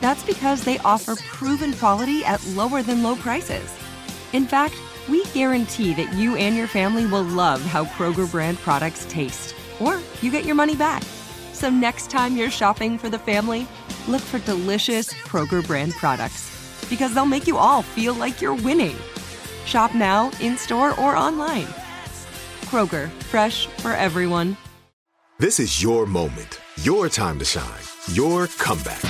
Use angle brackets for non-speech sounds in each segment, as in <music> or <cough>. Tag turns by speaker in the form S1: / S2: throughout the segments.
S1: That's because they offer proven quality at lower than low prices. In fact, we guarantee that you and your family will love how Kroger brand products taste, or you get your money back. So next time you're shopping for the family, look for delicious Kroger brand products because they'll make you all feel like you're winning. Shop now, in store, or online. Kroger, fresh for everyone.
S2: This is your moment, your time to shine, your comeback.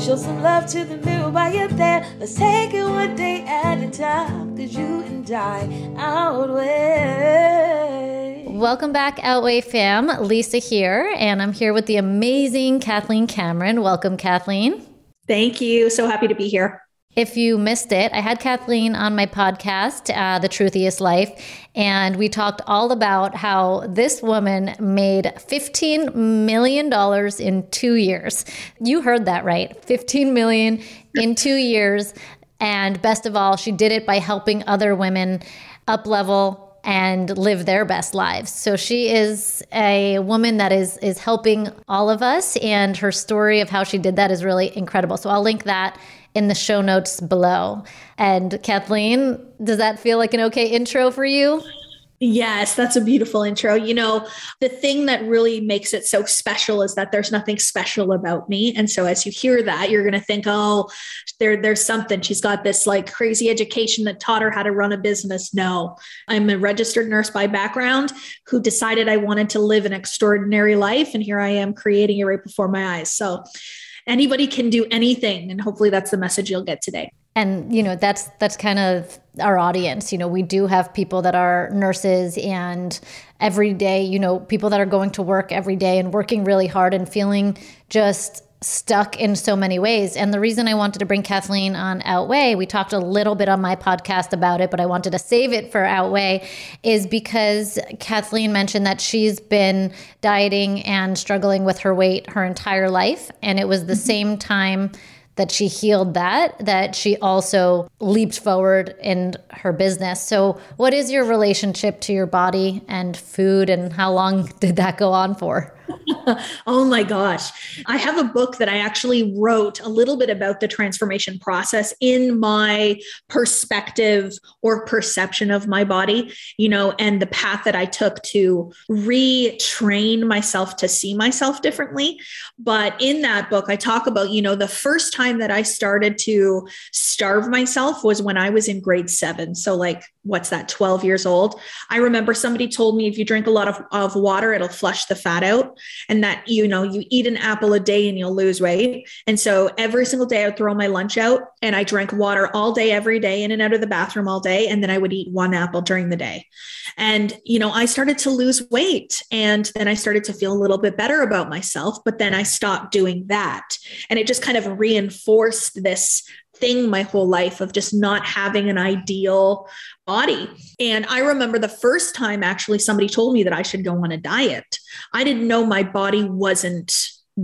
S3: Show some love to the mirror while you're there. Let's take it one day at a time. Cause you and I outweigh.
S4: Welcome back, Outweigh fam. Lisa here, and I'm here with the amazing Kathleen Cameron. Welcome, Kathleen.
S5: Thank you. So happy to be here.
S4: If you missed it, I had Kathleen on my podcast, uh, The Truthiest Life, and we talked all about how this woman made $15 million in two years. You heard that right 15 million in two years. And best of all, she did it by helping other women up level and live their best lives. So she is a woman that is is helping all of us and her story of how she did that is really incredible. So I'll link that in the show notes below. And Kathleen, does that feel like an okay intro for you?
S5: Yes, that's a beautiful intro. You know, the thing that really makes it so special is that there's nothing special about me. And so as you hear that, you're going to think, "Oh, there there's something. She's got this like crazy education that taught her how to run a business." No. I'm a registered nurse by background who decided I wanted to live an extraordinary life and here I am creating it right before my eyes. So anybody can do anything and hopefully that's the message you'll get today.
S4: And you know that's that's kind of our audience. You know we do have people that are nurses and every day you know people that are going to work every day and working really hard and feeling just stuck in so many ways and the reason i wanted to bring kathleen on Outweigh, we talked a little bit on my podcast about it but i wanted to save it for Outweigh, is because kathleen mentioned that she's been dieting and struggling with her weight her entire life and it was the mm-hmm. same time that she healed that, that she also leaped forward in her business. So, what is your relationship to your body and food, and how long <laughs> did that go on for? <laughs>
S5: oh my gosh. I have a book that I actually wrote a little bit about the transformation process in my perspective or perception of my body, you know, and the path that I took to retrain myself to see myself differently. But in that book, I talk about, you know, the first time that I started to starve myself was when I was in grade seven. So, like what's that 12 years old. I remember somebody told me if you drink a lot of, of water it'll flush the fat out. And that you know you eat an apple a day and you'll lose weight. And so every single day i would throw my lunch out and i drank water all day every day in and out of the bathroom all day. And then i would eat one apple during the day. And you know i started to lose weight and then i started to feel a little bit better about myself but then i stopped doing that. And it just kind of reinforced this thing my whole life of just not having an ideal body. And I remember the first time actually somebody told me that I should go on a diet. I didn't know my body wasn't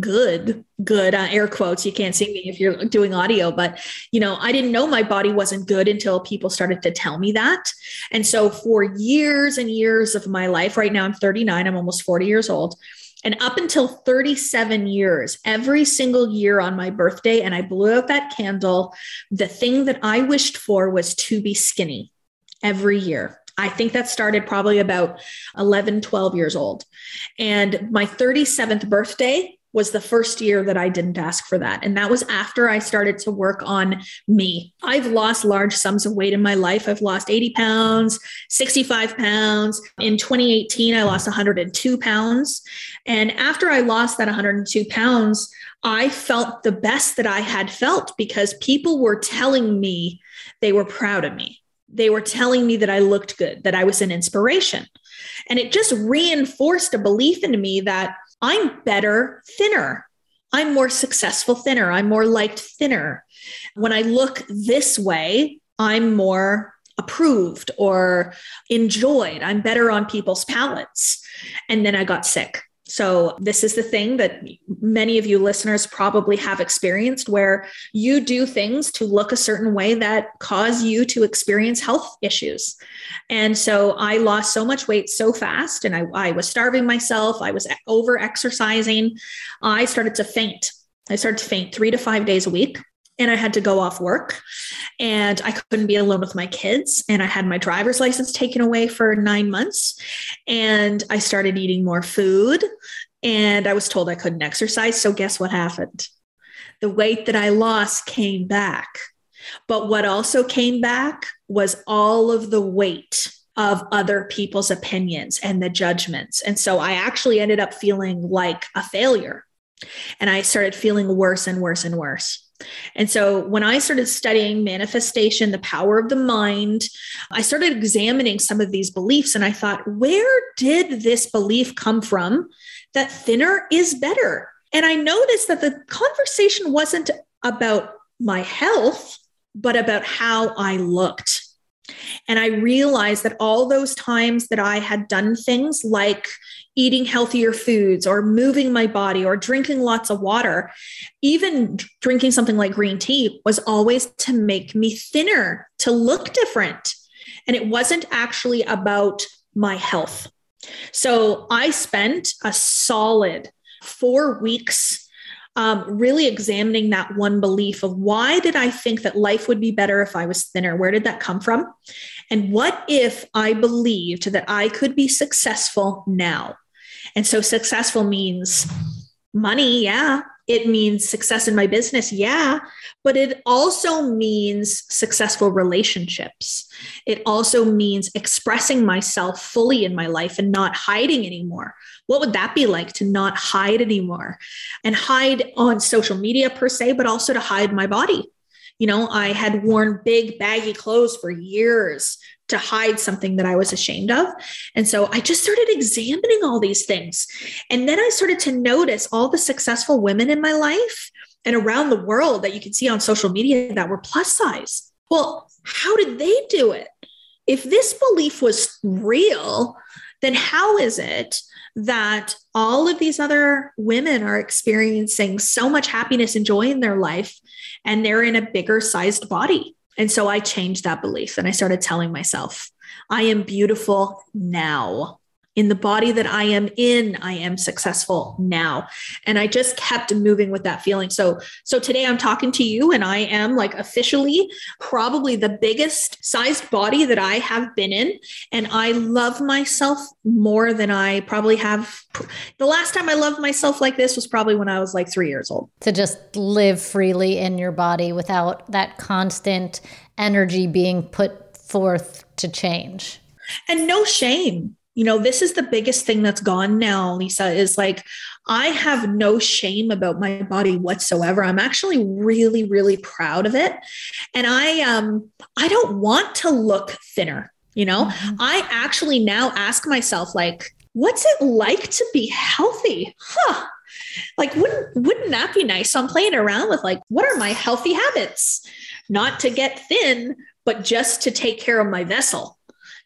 S5: good good uh, air quotes you can't see me if you're doing audio but you know i didn't know my body wasn't good until people started to tell me that and so for years and years of my life right now i'm 39 i'm almost 40 years old and up until 37 years, every single year on my birthday, and I blew out that candle, the thing that I wished for was to be skinny every year. I think that started probably about 11, 12 years old. And my 37th birthday, was the first year that I didn't ask for that. And that was after I started to work on me. I've lost large sums of weight in my life. I've lost 80 pounds, 65 pounds. In 2018, I lost 102 pounds. And after I lost that 102 pounds, I felt the best that I had felt because people were telling me they were proud of me. They were telling me that I looked good, that I was an inspiration. And it just reinforced a belief in me that I'm better thinner. I'm more successful thinner. I'm more liked thinner. When I look this way, I'm more approved or enjoyed. I'm better on people's palates. And then I got sick. So, this is the thing that many of you listeners probably have experienced where you do things to look a certain way that cause you to experience health issues. And so, I lost so much weight so fast, and I, I was starving myself, I was over exercising. I started to faint. I started to faint three to five days a week and I had to go off work and I couldn't be alone with my kids. And I had my driver's license taken away for nine months. And I started eating more food and I was told I couldn't exercise. So, guess what happened? The weight that I lost came back. But what also came back was all of the weight of other people's opinions and the judgments. And so I actually ended up feeling like a failure. And I started feeling worse and worse and worse. And so when I started studying manifestation, the power of the mind, I started examining some of these beliefs and I thought, where did this belief come from that thinner is better? And I noticed that the conversation wasn't about my health, but about how I looked. And I realized that all those times that I had done things like eating healthier foods or moving my body or drinking lots of water, even drinking something like green tea was always to make me thinner, to look different. And it wasn't actually about my health. So I spent a solid four weeks um, really examining that one belief of why did I think that life would be better if I was thinner? Where did that come from? And what if I believed that I could be successful now? And so successful means money, yeah. It means success in my business, yeah. But it also means successful relationships. It also means expressing myself fully in my life and not hiding anymore. What would that be like to not hide anymore and hide on social media per se, but also to hide my body? You know, I had worn big, baggy clothes for years to hide something that I was ashamed of. And so I just started examining all these things. And then I started to notice all the successful women in my life and around the world that you can see on social media that were plus size. Well, how did they do it? If this belief was real, then how is it that all of these other women are experiencing so much happiness and joy in their life and they're in a bigger sized body? And so I changed that belief and I started telling myself, I am beautiful now in the body that I am in, I am successful now. And I just kept moving with that feeling. So, so today I'm talking to you and I am like officially probably the biggest sized body that I have been in. And I love myself more than I probably have. The last time I loved myself like this was probably when I was like three years old.
S4: To just live freely in your body without that constant energy being put forth to change.
S5: And no shame. You know, this is the biggest thing that's gone now, Lisa, is like I have no shame about my body whatsoever. I'm actually really, really proud of it. And I um I don't want to look thinner, you know. Mm-hmm. I actually now ask myself, like, what's it like to be healthy? Huh. Like, wouldn't wouldn't that be nice? So I'm playing around with like, what are my healthy habits? Not to get thin, but just to take care of my vessel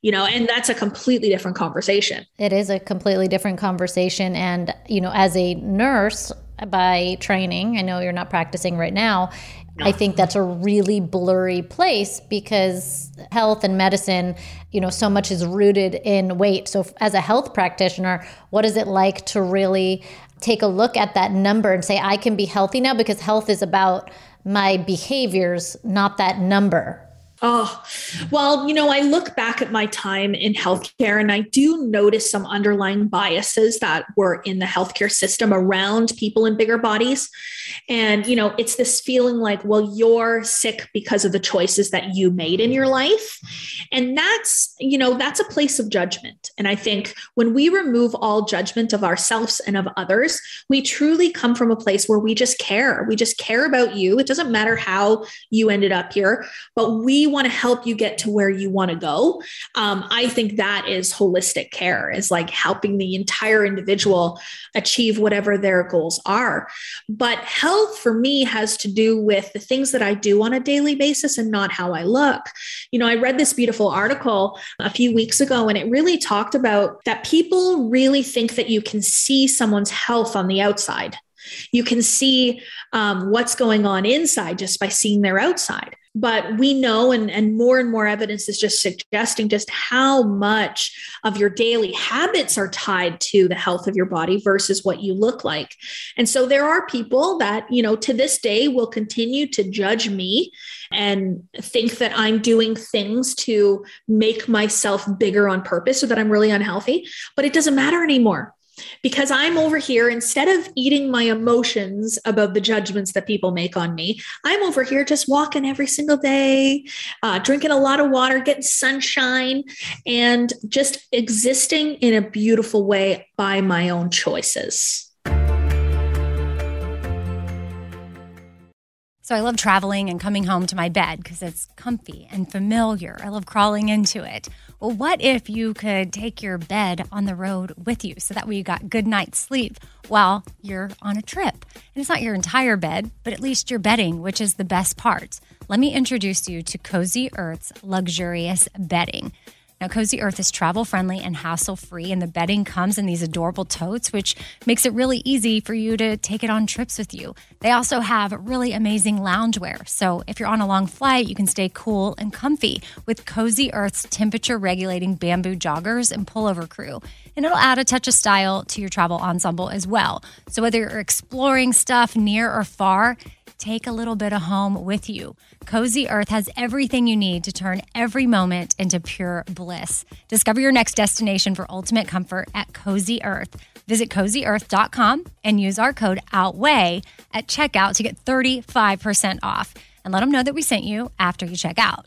S5: you know and that's a completely different conversation
S4: it is a completely different conversation and you know as a nurse by training i know you're not practicing right now no. I think that's a really blurry place because health and medicine, you know, so much is rooted in weight. So, as a health practitioner, what is it like to really take a look at that number and say, I can be healthy now? Because health is about my behaviors, not that number.
S5: Oh, well, you know, I look back at my time in healthcare and I do notice some underlying biases that were in the healthcare system around people in bigger bodies. And, you know, it's this feeling like, well, you're sick because of the choices that you made in your life. And that's, you know, that's a place of judgment. And I think when we remove all judgment of ourselves and of others, we truly come from a place where we just care. We just care about you. It doesn't matter how you ended up here, but we want to help you get to where you want to go. Um, I think that is holistic care, is like helping the entire individual achieve whatever their goals are. But health for me has to do with the things that I do on a daily basis and not how I look. You know, I read this beautiful article a few weeks ago and it really talked about that people really think that you can see someone's health on the outside. You can see um, what's going on inside just by seeing their outside. But we know and, and more and more evidence is just suggesting just how much of your daily habits are tied to the health of your body versus what you look like. And so there are people that you know to this day will continue to judge me and think that i'm doing things to make myself bigger on purpose or that i'm really unhealthy but it doesn't matter anymore because I'm over here, instead of eating my emotions about the judgments that people make on me, I'm over here just walking every single day, uh, drinking a lot of water, getting sunshine, and just existing in a beautiful way by my own choices.
S6: So I love traveling and coming home to my bed because it's comfy and familiar. I love crawling into it. Well, what if you could take your bed on the road with you so that way you got good night's sleep while you're on a trip? And it's not your entire bed, but at least your bedding, which is the best part. Let me introduce you to Cozy Earth's luxurious bedding. Now, Cozy Earth is travel friendly and hassle free, and the bedding comes in these adorable totes, which makes it really easy for you to take it on trips with you. They also have really amazing loungewear. So, if you're on a long flight, you can stay cool and comfy with Cozy Earth's temperature regulating bamboo joggers and pullover crew. And it'll add a touch of style to your travel ensemble as well. So, whether you're exploring stuff near or far, take a little bit of home with you. Cozy Earth has everything you need to turn every moment into pure bliss. Discover your next destination for ultimate comfort at Cozy Earth. Visit cozyearth.com and use our code OUTWAY at checkout to get 35% off. And let them know that we sent you after you check out.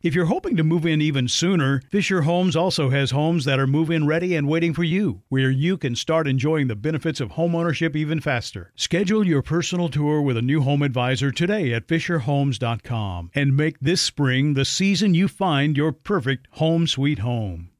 S7: If you're hoping to move in even sooner, Fisher Homes also has homes that are move in ready and waiting for you, where you can start enjoying the benefits of homeownership even faster. Schedule your personal tour with a new home advisor today at FisherHomes.com and make this spring the season you find your perfect home sweet home.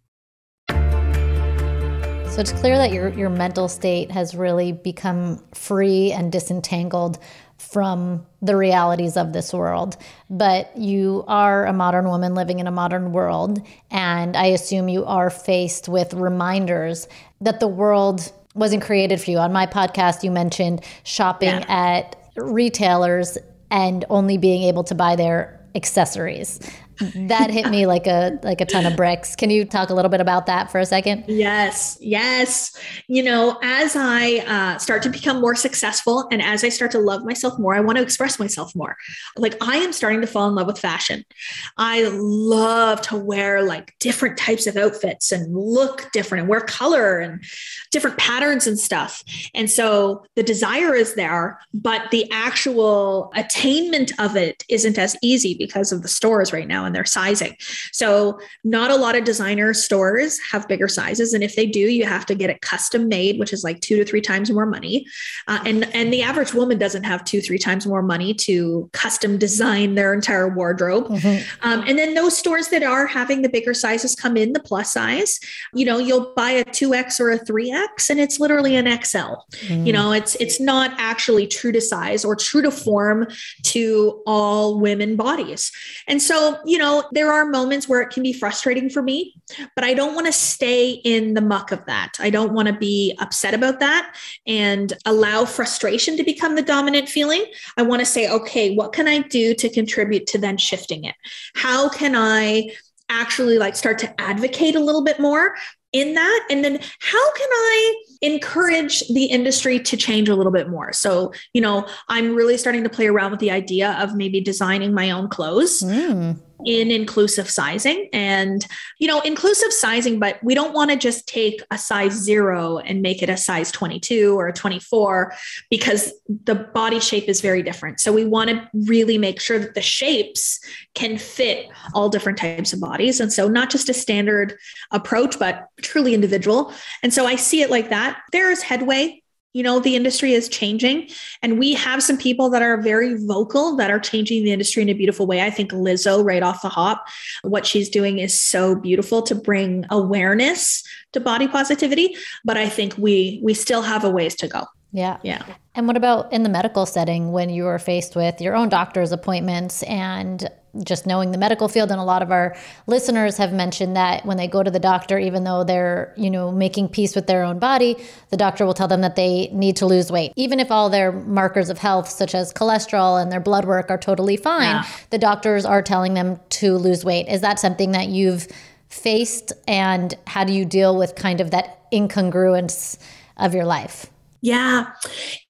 S4: So it's clear that your your mental state has really become free and disentangled from the realities of this world. But you are a modern woman living in a modern world, and I assume you are faced with reminders that the world wasn't created for you. On my podcast, you mentioned shopping yeah. at retailers and only being able to buy their accessories that hit me like a <laughs> like a ton of bricks. Can you talk a little bit about that for a second?
S5: Yes, yes. You know, as I uh, start to become more successful and as I start to love myself more, I want to express myself more. Like I am starting to fall in love with fashion. I love to wear like different types of outfits and look different and wear color and different patterns and stuff. And so the desire is there, but the actual attainment of it isn't as easy because of the stores right now and their sizing. So, not a lot of designer stores have bigger sizes, and if they do, you have to get it custom made, which is like two to three times more money. Uh, and and the average woman doesn't have two three times more money to custom design their entire wardrobe. Mm-hmm. Um, and then those stores that are having the bigger sizes come in the plus size. You know, you'll buy a two X or a three X, and it's literally an XL. Mm. You know, it's it's not actually true to size or true to form to all women bodies. And so, you you know, there are moments where it can be frustrating for me, but I don't want to stay in the muck of that. I don't want to be upset about that and allow frustration to become the dominant feeling. I want to say, okay, what can I do to contribute to then shifting it? How can I actually like start to advocate a little bit more in that and then how can i encourage the industry to change a little bit more so you know i'm really starting to play around with the idea of maybe designing my own clothes mm in inclusive sizing and you know inclusive sizing but we don't want to just take a size 0 and make it a size 22 or a 24 because the body shape is very different. So we want to really make sure that the shapes can fit all different types of bodies. And so not just a standard approach but truly individual. And so i see it like that. There is headway you know the industry is changing. And we have some people that are very vocal that are changing the industry in a beautiful way. I think lizzo right off the hop what she's doing is so beautiful to bring awareness to body positivity. But i think we we still have a ways to go
S4: yeah.
S5: Yeah.
S4: And what about in the medical setting when you are faced with your own doctor's appointments and just knowing the medical field and a lot of our listeners have mentioned that when they go to the doctor even though they're you know making peace with their own body the doctor will tell them that they need to lose weight even if all their markers of health such as cholesterol and their blood work are totally fine yeah. the doctors are telling them to lose weight is that something that you've faced and how do you deal with kind of that incongruence of your life
S5: yeah,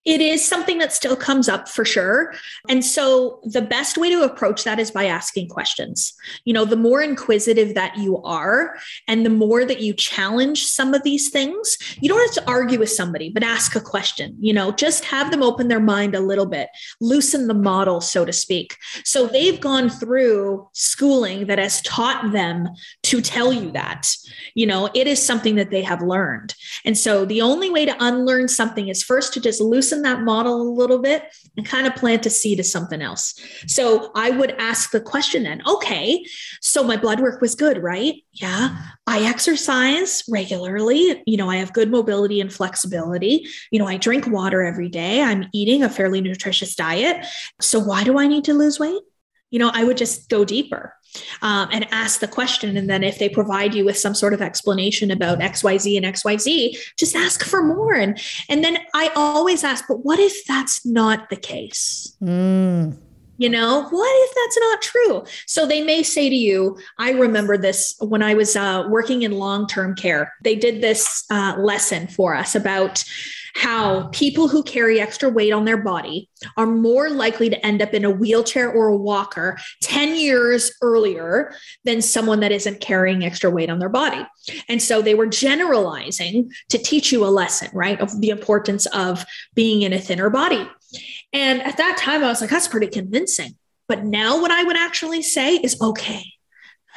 S5: it is something that still comes up for sure. And so the best way to approach that is by asking questions. You know, the more inquisitive that you are and the more that you challenge some of these things, you don't have to argue with somebody, but ask a question. You know, just have them open their mind a little bit, loosen the model, so to speak. So they've gone through schooling that has taught them to tell you that. You know, it is something that they have learned. And so the only way to unlearn something is first to just loosen loosen that model a little bit and kind of plant a seed of something else. So I would ask the question then, okay, so my blood work was good, right? Yeah. I exercise regularly. You know, I have good mobility and flexibility. You know, I drink water every day. I'm eating a fairly nutritious diet. So why do I need to lose weight? You know, I would just go deeper um, and ask the question. And then if they provide you with some sort of explanation about XYZ and XYZ, just ask for more. And, and then I always ask, but what if that's not the case? Mm. You know, what if that's not true? So they may say to you, I remember this when I was uh, working in long term care. They did this uh, lesson for us about how people who carry extra weight on their body are more likely to end up in a wheelchair or a walker 10 years earlier than someone that isn't carrying extra weight on their body. And so they were generalizing to teach you a lesson, right, of the importance of being in a thinner body. And at that time, I was like, that's pretty convincing. But now, what I would actually say is okay,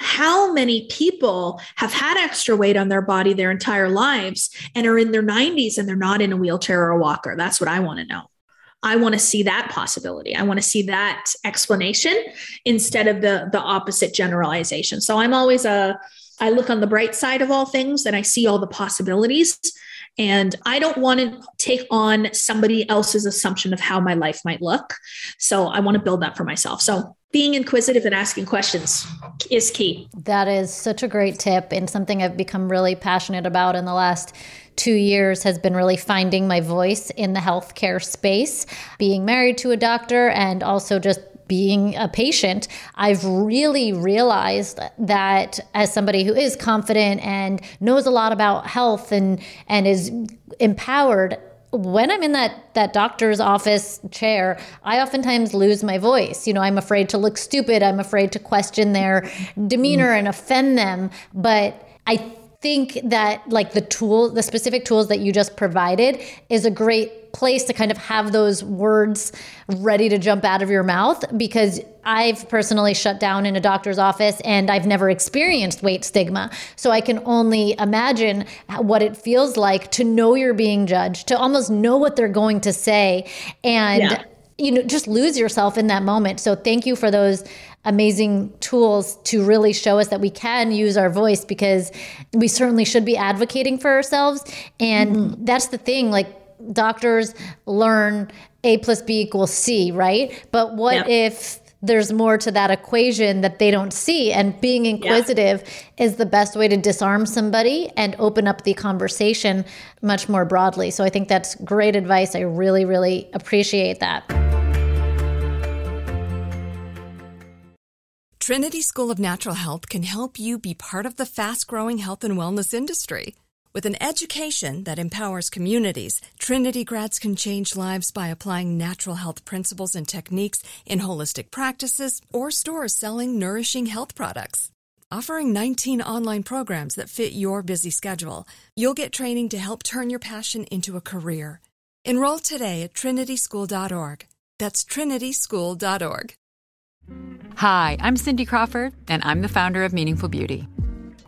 S5: how many people have had extra weight on their body their entire lives and are in their 90s and they're not in a wheelchair or a walker? That's what I want to know. I want to see that possibility. I want to see that explanation instead of the the opposite generalization. So I'm always a I look on the bright side of all things and I see all the possibilities and I don't want to take on somebody else's assumption of how my life might look. So I want to build that for myself. So being inquisitive and asking questions is key.
S4: That is such a great tip and something I've become really passionate about in the last two years has been really finding my voice in the healthcare space, being married to a doctor and also just being a patient, I've really realized that as somebody who is confident and knows a lot about health and and is empowered, when I'm in that that doctor's office chair, I oftentimes lose my voice. You know, I'm afraid to look stupid. I'm afraid to question their demeanor and offend them. But I think that like the tool, the specific tools that you just provided is a great place to kind of have those words ready to jump out of your mouth because I've personally shut down in a doctor's office and I've never experienced weight stigma. So I can only imagine what it feels like to know you're being judged, to almost know what they're going to say and yeah. you know just lose yourself in that moment. So thank you for those amazing tools to really show us that we can use our voice because we certainly should be advocating for ourselves and mm-hmm. that's the thing like doctors learn A plus B equals C, right? But what yep. if there's more to that equation that they don't see? And being inquisitive yeah. is the best way to disarm somebody and open up the conversation much more broadly. So I think that's great advice. I really, really appreciate that.
S8: Trinity School of Natural Health can help you be part of the fast growing health and wellness industry. With an education that empowers communities, Trinity grads can change lives by applying natural health principles and techniques in holistic practices or stores selling nourishing health products. Offering 19 online programs that fit your busy schedule, you'll get training to help turn your passion into a career. Enroll today at trinityschool.org. That's trinityschool.org.
S9: Hi, I'm Cindy Crawford, and I'm the founder of Meaningful Beauty.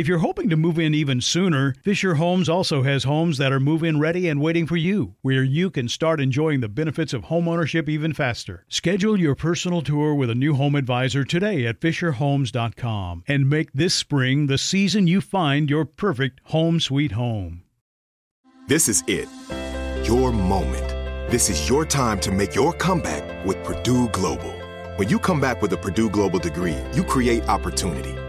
S7: If you're hoping to move in even sooner, Fisher Homes also has homes that are move in ready and waiting for you, where you can start enjoying the benefits of homeownership even faster. Schedule your personal tour with a new home advisor today at FisherHomes.com and make this spring the season you find your perfect home sweet home.
S2: This is it. Your moment. This is your time to make your comeback with Purdue Global. When you come back with a Purdue Global degree, you create opportunity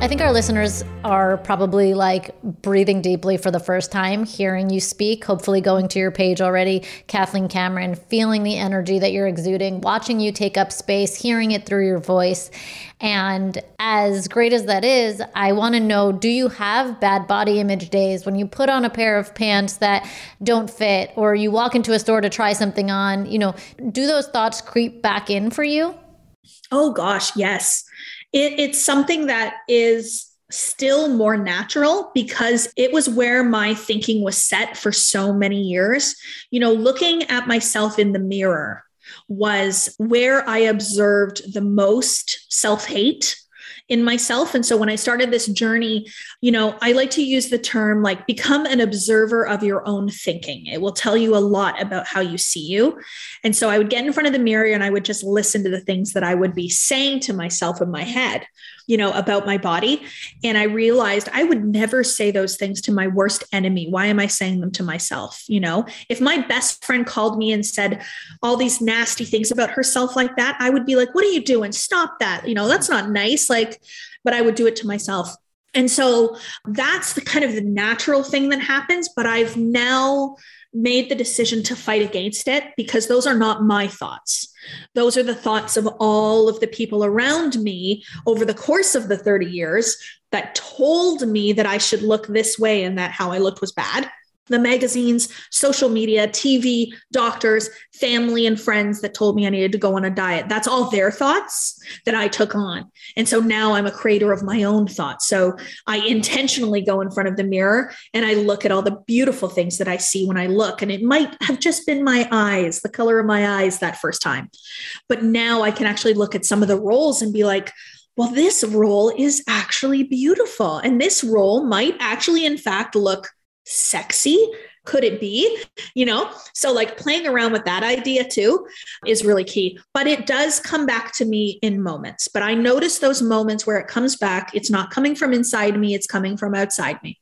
S4: I think our listeners are probably like breathing deeply for the first time, hearing you speak, hopefully going to your page already, Kathleen Cameron, feeling the energy that you're exuding, watching you take up space, hearing it through your voice. And as great as that is, I want to know do you have bad body image days when you put on a pair of pants that don't fit or you walk into a store to try something on? You know, do those thoughts creep back in for you?
S5: Oh gosh, yes it, it's something that is still more natural because it was where my thinking was set for so many years. You know, looking at myself in the mirror was where I observed the most self hate in myself. And so when I started this journey, you know, I like to use the term like become an observer of your own thinking. It will tell you a lot about how you see you. And so I would get in front of the mirror and I would just listen to the things that I would be saying to myself in my head you know, about my body. And I realized I would never say those things to my worst enemy. Why am I saying them to myself? You know, if my best friend called me and said all these nasty things about herself like that, I would be like, what are you doing? Stop that. You know, that's not nice. Like, but I would do it to myself. And so that's the kind of the natural thing that happens. But I've now made the decision to fight against it because those are not my thoughts. Those are the thoughts of all of the people around me over the course of the 30 years that told me that I should look this way and that how I looked was bad the magazines, social media, TV, doctors, family, and friends that told me I needed to go on a diet. That's all their thoughts that I took on. And so now I'm a creator of my own thoughts. So I intentionally go in front of the mirror and I look at all the beautiful things that I see when I look. And it might have just been my eyes, the color of my eyes that first time. But now I can actually look at some of the rolls and be like, well, this roll is actually beautiful. And this roll might actually, in fact, look sexy could it be you know? So like playing around with that idea too is really key but it does come back to me in moments but i notice those moments where it comes back. It's not coming from inside me it's coming from outside me.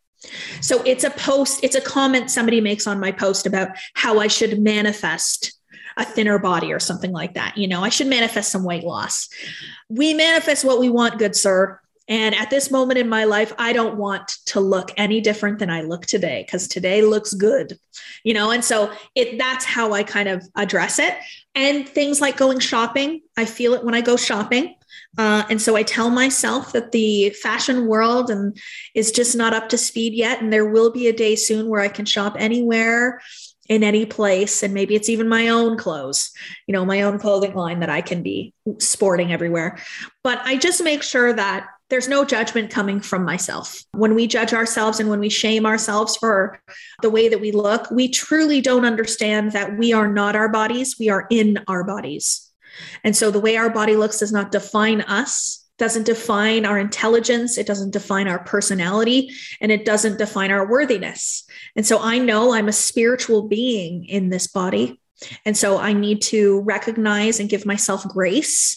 S5: So it's a post it's a comment somebody makes on my post about how i should manifest a thinner body or something like that you know? I should manifest some weight loss. We manifest what we want good sir and at this moment in my life, I don't want to look any different than I look today because today looks good, you know? And so it that's how I kind of address it. And things like going shopping, I feel it when I go shopping. Uh, and so I tell myself that the fashion world and is just not up to speed yet. And there will be a day soon where I can shop anywhere in any place and maybe it's even my own clothes you know my own clothing line that i can be sporting everywhere but i just make sure that there's no judgment coming from myself. When we judge ourselves and when we shame ourselves for the way that we look, we truly don't understand that we are not our bodies, we are in our bodies. And so the way our body looks does not define us, doesn't define our intelligence, it doesn't define our personality, and it doesn't define our worthiness. And so I know I'm a spiritual being in this body. And so I need to recognize and give myself grace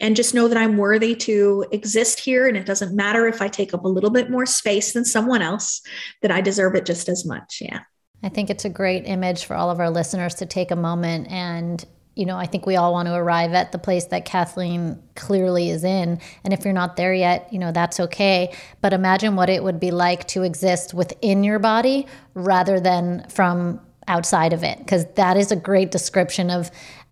S5: and just know that I'm worthy to exist here. And it doesn't matter if I take up a little bit more space than someone else, that I deserve it just as much. Yeah.
S4: I think it's a great image for all of our listeners to take a moment and you know, I think we all want to arrive at the place that Kathleen clearly is in. And if you're not there yet, you know, that's okay. But imagine what it would be like to exist within your body rather than from outside of it, because that is a great description of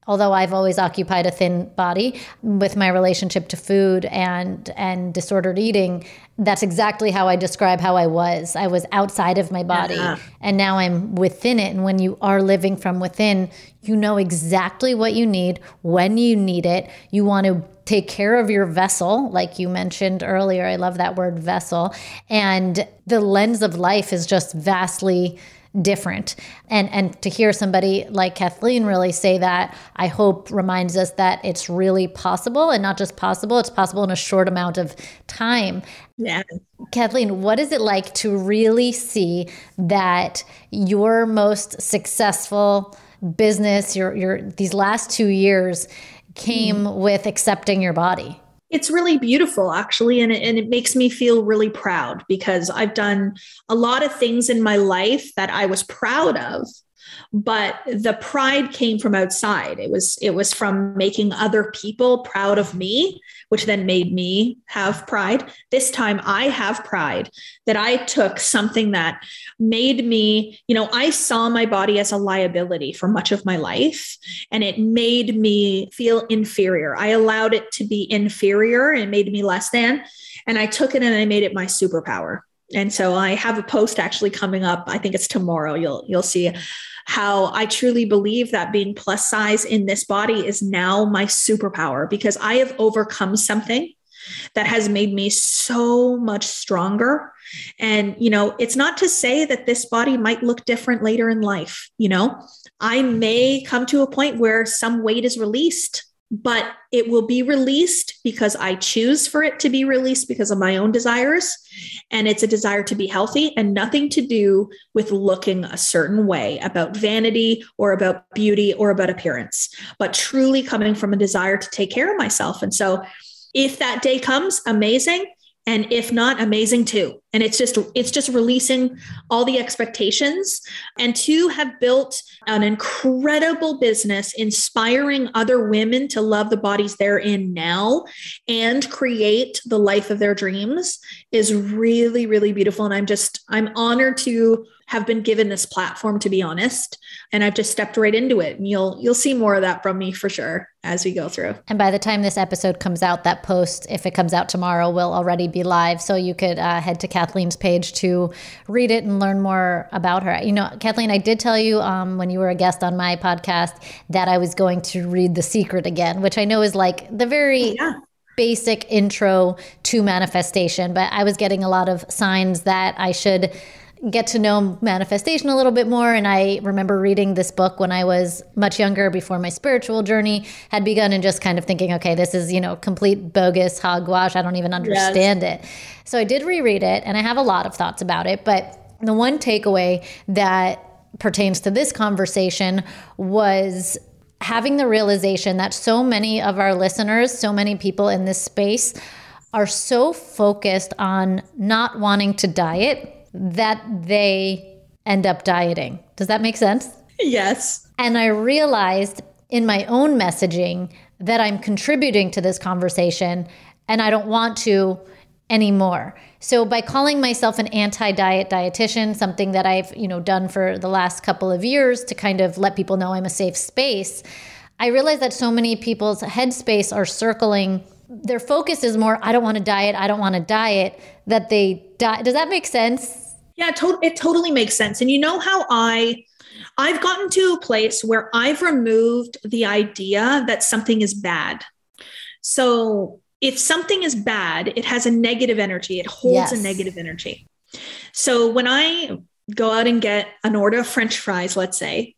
S4: although I've always occupied a thin body with my relationship to food and and disordered eating, that's exactly how I describe how I was. I was outside of my body uh-huh. and now I'm within it and when you are living from within, you know exactly what you need, when you need it. You want to take care of your vessel, like you mentioned earlier. I love that word vessel. And the lens of life is just vastly different. And and to hear somebody like Kathleen really say that, I hope reminds us that it's really possible and not just possible, it's possible in a short amount of time.
S5: Yeah.
S4: Kathleen, what is it like to really see that your most successful business, your your these last 2 years came mm. with accepting your body?
S5: It's really beautiful, actually, and it, and it makes me feel really proud because I've done a lot of things in my life that I was proud of, but the pride came from outside. It was it was from making other people proud of me which then made me have pride. This time i have pride that i took something that made me you know i saw my body as a liability for much of my life and it made me feel inferior. I allowed it to be inferior and made me less than and i took it and i made it my superpower and so i have a post actually coming up i think it's tomorrow you'll you'll see how I truly believe that being plus size in this body is now my superpower because I have overcome something that has made me so much stronger. And, you know, it's not to say that this body might look different later in life. You know, I may come to a point where some weight is released but it will be released because I choose for it to be released because of my own desires. And it's a desire to be healthy and nothing to do with looking a certain way about vanity or about beauty or about appearance, but truly coming from a desire to take care of myself. And so, if that day comes, amazing and if not amazing too and it's just it's just releasing all the expectations. And to have built an incredible business inspiring other women to love the bodies they're in now and create the life of their dreams is really really beautiful. And i'm just i'm honored to have been given this platform to be honest. And i've just stepped right into it. And you'll you'll see more of that from me for sure as we go through.
S4: And by the time this episode comes out that post if it comes out tomorrow will already be live. So you could uh, head to kathleen's page to read it and learn more about her. You know kathleen i did tell you um, when you were a guest on my podcast that i was going to read the secret again which i know is like the very yeah. basic intro to manifestation, but I was getting a lot of signs that I should get to know manifestation a little bit more. And I remember reading this book when I was much younger, before my spiritual journey had begun, and just kind of thinking, okay, this is, you know, complete bogus hogwash. I don't even understand yes. it. So I did reread it, and I have a lot of thoughts about it. But the one takeaway that pertains to this conversation was having the realization that so many of our listeners, so many people in this space, are so focused on not wanting to diet that they end up dieting. Does that make sense?
S5: Yes.
S4: And I realized in my own messaging that I'm contributing to this conversation and I don't want to anymore. So by calling myself an anti-diet dietitian, something that I've, you know, done for the last couple of years to kind of let people know I'm a safe space, I realize that so many people's headspace are circling their focus is more I don't want to diet, I don't want to diet that they die. Does that make sense?
S5: Yeah, to- it totally makes sense. And you know how I I've gotten to a place where I've removed the idea that something is bad. So if something is bad, it has a negative energy. It holds yes. a negative energy. So when I go out and get an order of french fries, let's say,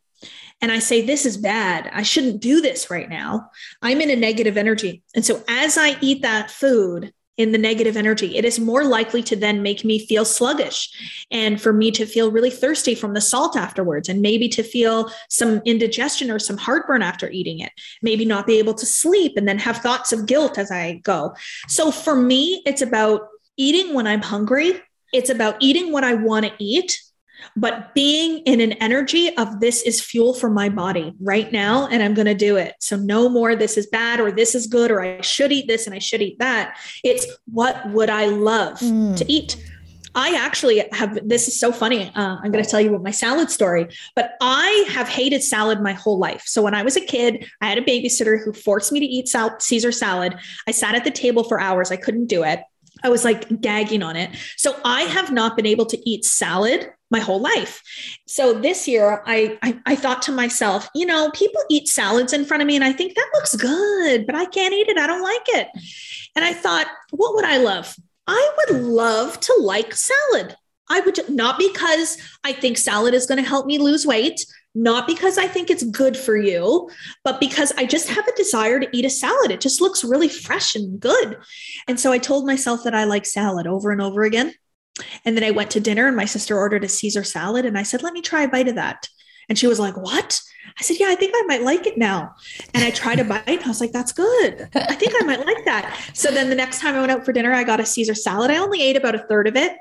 S5: and I say, This is bad. I shouldn't do this right now. I'm in a negative energy. And so as I eat that food, in the negative energy. It is more likely to then make me feel sluggish and for me to feel really thirsty from the salt afterwards and maybe to feel some indigestion or some heartburn after eating it. Maybe not be able to sleep and then have thoughts of guilt as I go. So for me, it's about eating when I'm hungry. It's about eating what I want to eat but being in an energy of this is fuel for my body right now and i'm going to do it so no more this is bad or this is good or i should eat this and i should eat that it's what would i love mm. to eat I actually have, this is so funny. Uh, I'm going to tell you what my salad story, but I have hated salad my whole life. So when I was a kid, I had a babysitter who forced me to eat sal- Caesar salad. I sat at the table for hours. I couldn't do it. I was like gagging on it. So I have not been able to eat salad my whole life. So this year I, I, I thought to myself, you know, people eat salads in front of me and I think that looks good, but I can't eat it. I don't like it. And I thought, what would I love? I would love to like salad. I would not because I think salad is going to help me lose weight, not because I think it's good for you, but because I just have a desire to eat a salad. It just looks really fresh and good. And so I told myself that I like salad over and over again. And then I went to dinner and my sister ordered a Caesar salad. And I said, let me try a bite of that. And she was like, what? I said, yeah, I think I might like it now. And I tried a bite. And I was like, that's good. I think I might like that. So then the next time I went out for dinner, I got a Caesar salad. I only ate about a third of it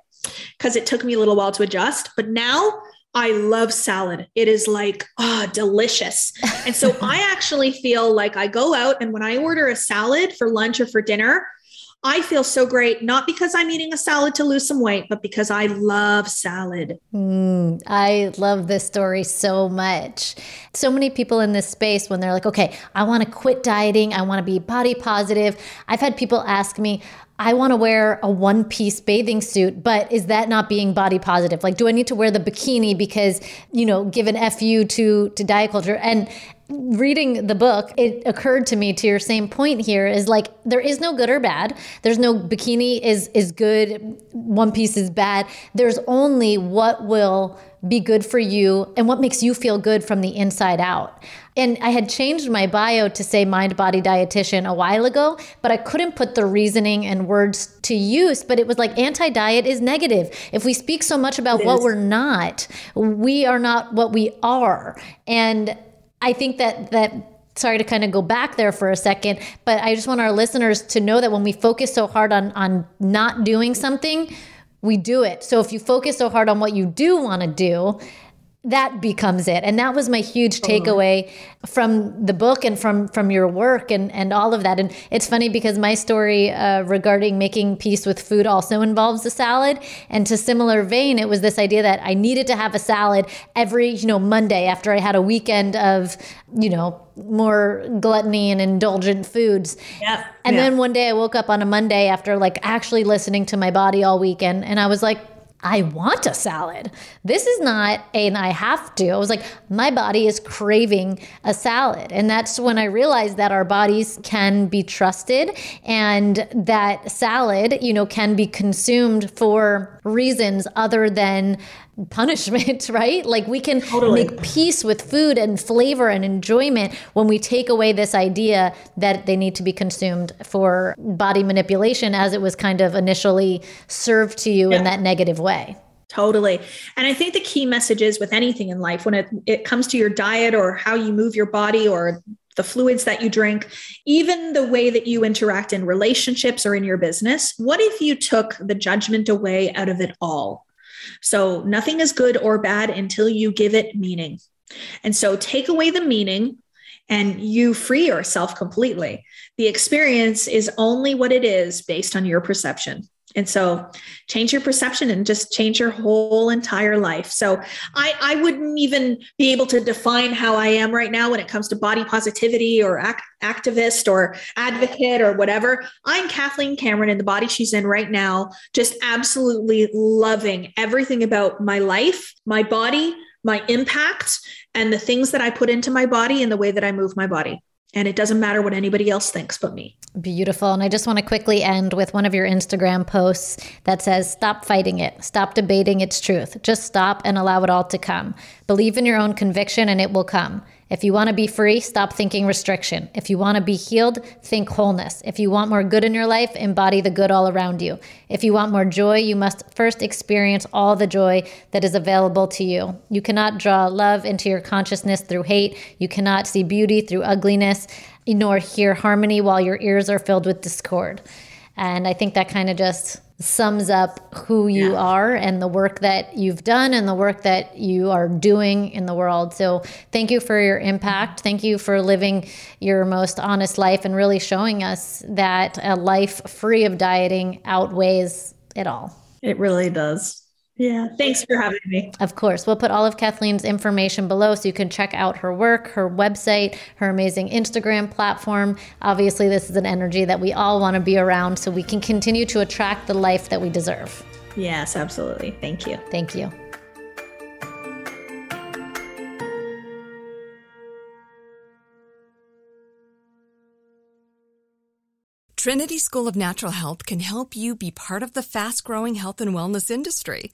S5: because it took me a little while to adjust. But now I love salad. It is like, oh, delicious. And so I <laughs> actually feel like I go out and when I order a salad for lunch or for dinner, I feel so great, not because I'm eating a salad to lose some weight, but because I love salad.
S4: Mm, I love this story so much. So many people in this space, when they're like, okay, I want to quit dieting, I want to be body positive. I've had people ask me, I want to wear a one piece bathing suit, but is that not being body positive? Like, do I need to wear the bikini because, you know, give an FU to, to diet culture? And reading the book, it occurred to me to your same point here is like there is no good or bad. There's no bikini is is good, one piece is bad. There's only what will be good for you and what makes you feel good from the inside out. And I had changed my bio to say mind body dietitian a while ago, but I couldn't put the reasoning and words to use. But it was like anti diet is negative. If we speak so much about what we're not, we are not what we are. And I think that that sorry to kind of go back there for a second, but I just want our listeners to know that when we focus so hard on on not doing something, we do it. So if you focus so hard on what you do want to do, that becomes it. And that was my huge takeaway from the book and from from your work and and all of that. And it's funny because my story uh, regarding making peace with food also involves a salad. And to similar vein it was this idea that i needed to have a salad every you know monday after i had a weekend of you know more gluttony and indulgent foods.
S5: Yeah
S4: and
S5: yeah.
S4: then one day i woke up on a monday after like actually listening to my body all weekend. And i was like I want a salad. This is not an I have to. I was like, my body is craving a salad. And that's when I realized that our bodies can be trusted and that salad, you know, can be consumed for reasons other than punishment, <laughs> right? Like we can totally. make peace with food and flavor and enjoyment when we take away this idea that they need to be consumed for body manipulation as it was kind of initially served to you yeah. in that negative way.
S5: Totally. And I think the key message is with anything in life, when it, it comes to your diet or how you move your body or the fluids that you drink, even the way that you interact in relationships or in your business, what if you took the judgment away out of it all? So nothing is good or bad until you give it meaning. And so take away the meaning and you free yourself completely. The experience is only what it is based on your perception. And so change your perception and just change your whole entire life. So I, I wouldn't even be able to define how I am right now when it comes to body positivity or act, activist or advocate or whatever. I'm Kathleen Cameron in the body she's in right now, just absolutely loving everything about my life, my body, my impact, and the things that I put into my body and the way that I move my body. And it doesn't matter what anybody else thinks but me.
S4: Beautiful. And I just want to quickly end with one of your Instagram posts that says, Stop fighting it. Stop debating its truth. Just stop and allow it all to come. Believe in your own conviction and it will come. If you want to be free, stop thinking restriction. If you want to be healed, think wholeness. If you want more good in your life, embody the good all around you. If you want more joy, you must first experience all the joy that is available to you. You cannot draw love into your consciousness through hate. You cannot see beauty through ugliness, nor hear harmony while your ears are filled with discord. And I think that kind of just sums up who you yeah. are and the work that you've done and the work that you are doing in the world. So, thank you for your impact. Thank you for living your most honest life and really showing us that a life free of dieting outweighs it all.
S5: It really does. Yeah, thanks for having me.
S4: Of course. We'll put all of Kathleen's information below so you can check out her work, her website, her amazing Instagram platform. Obviously, this is an energy that we all want to be around so we can continue to attract the life that we deserve.
S5: Yes, absolutely. Thank you.
S4: Thank you.
S8: Trinity School of Natural Health can help you be part of the fast growing health and wellness industry.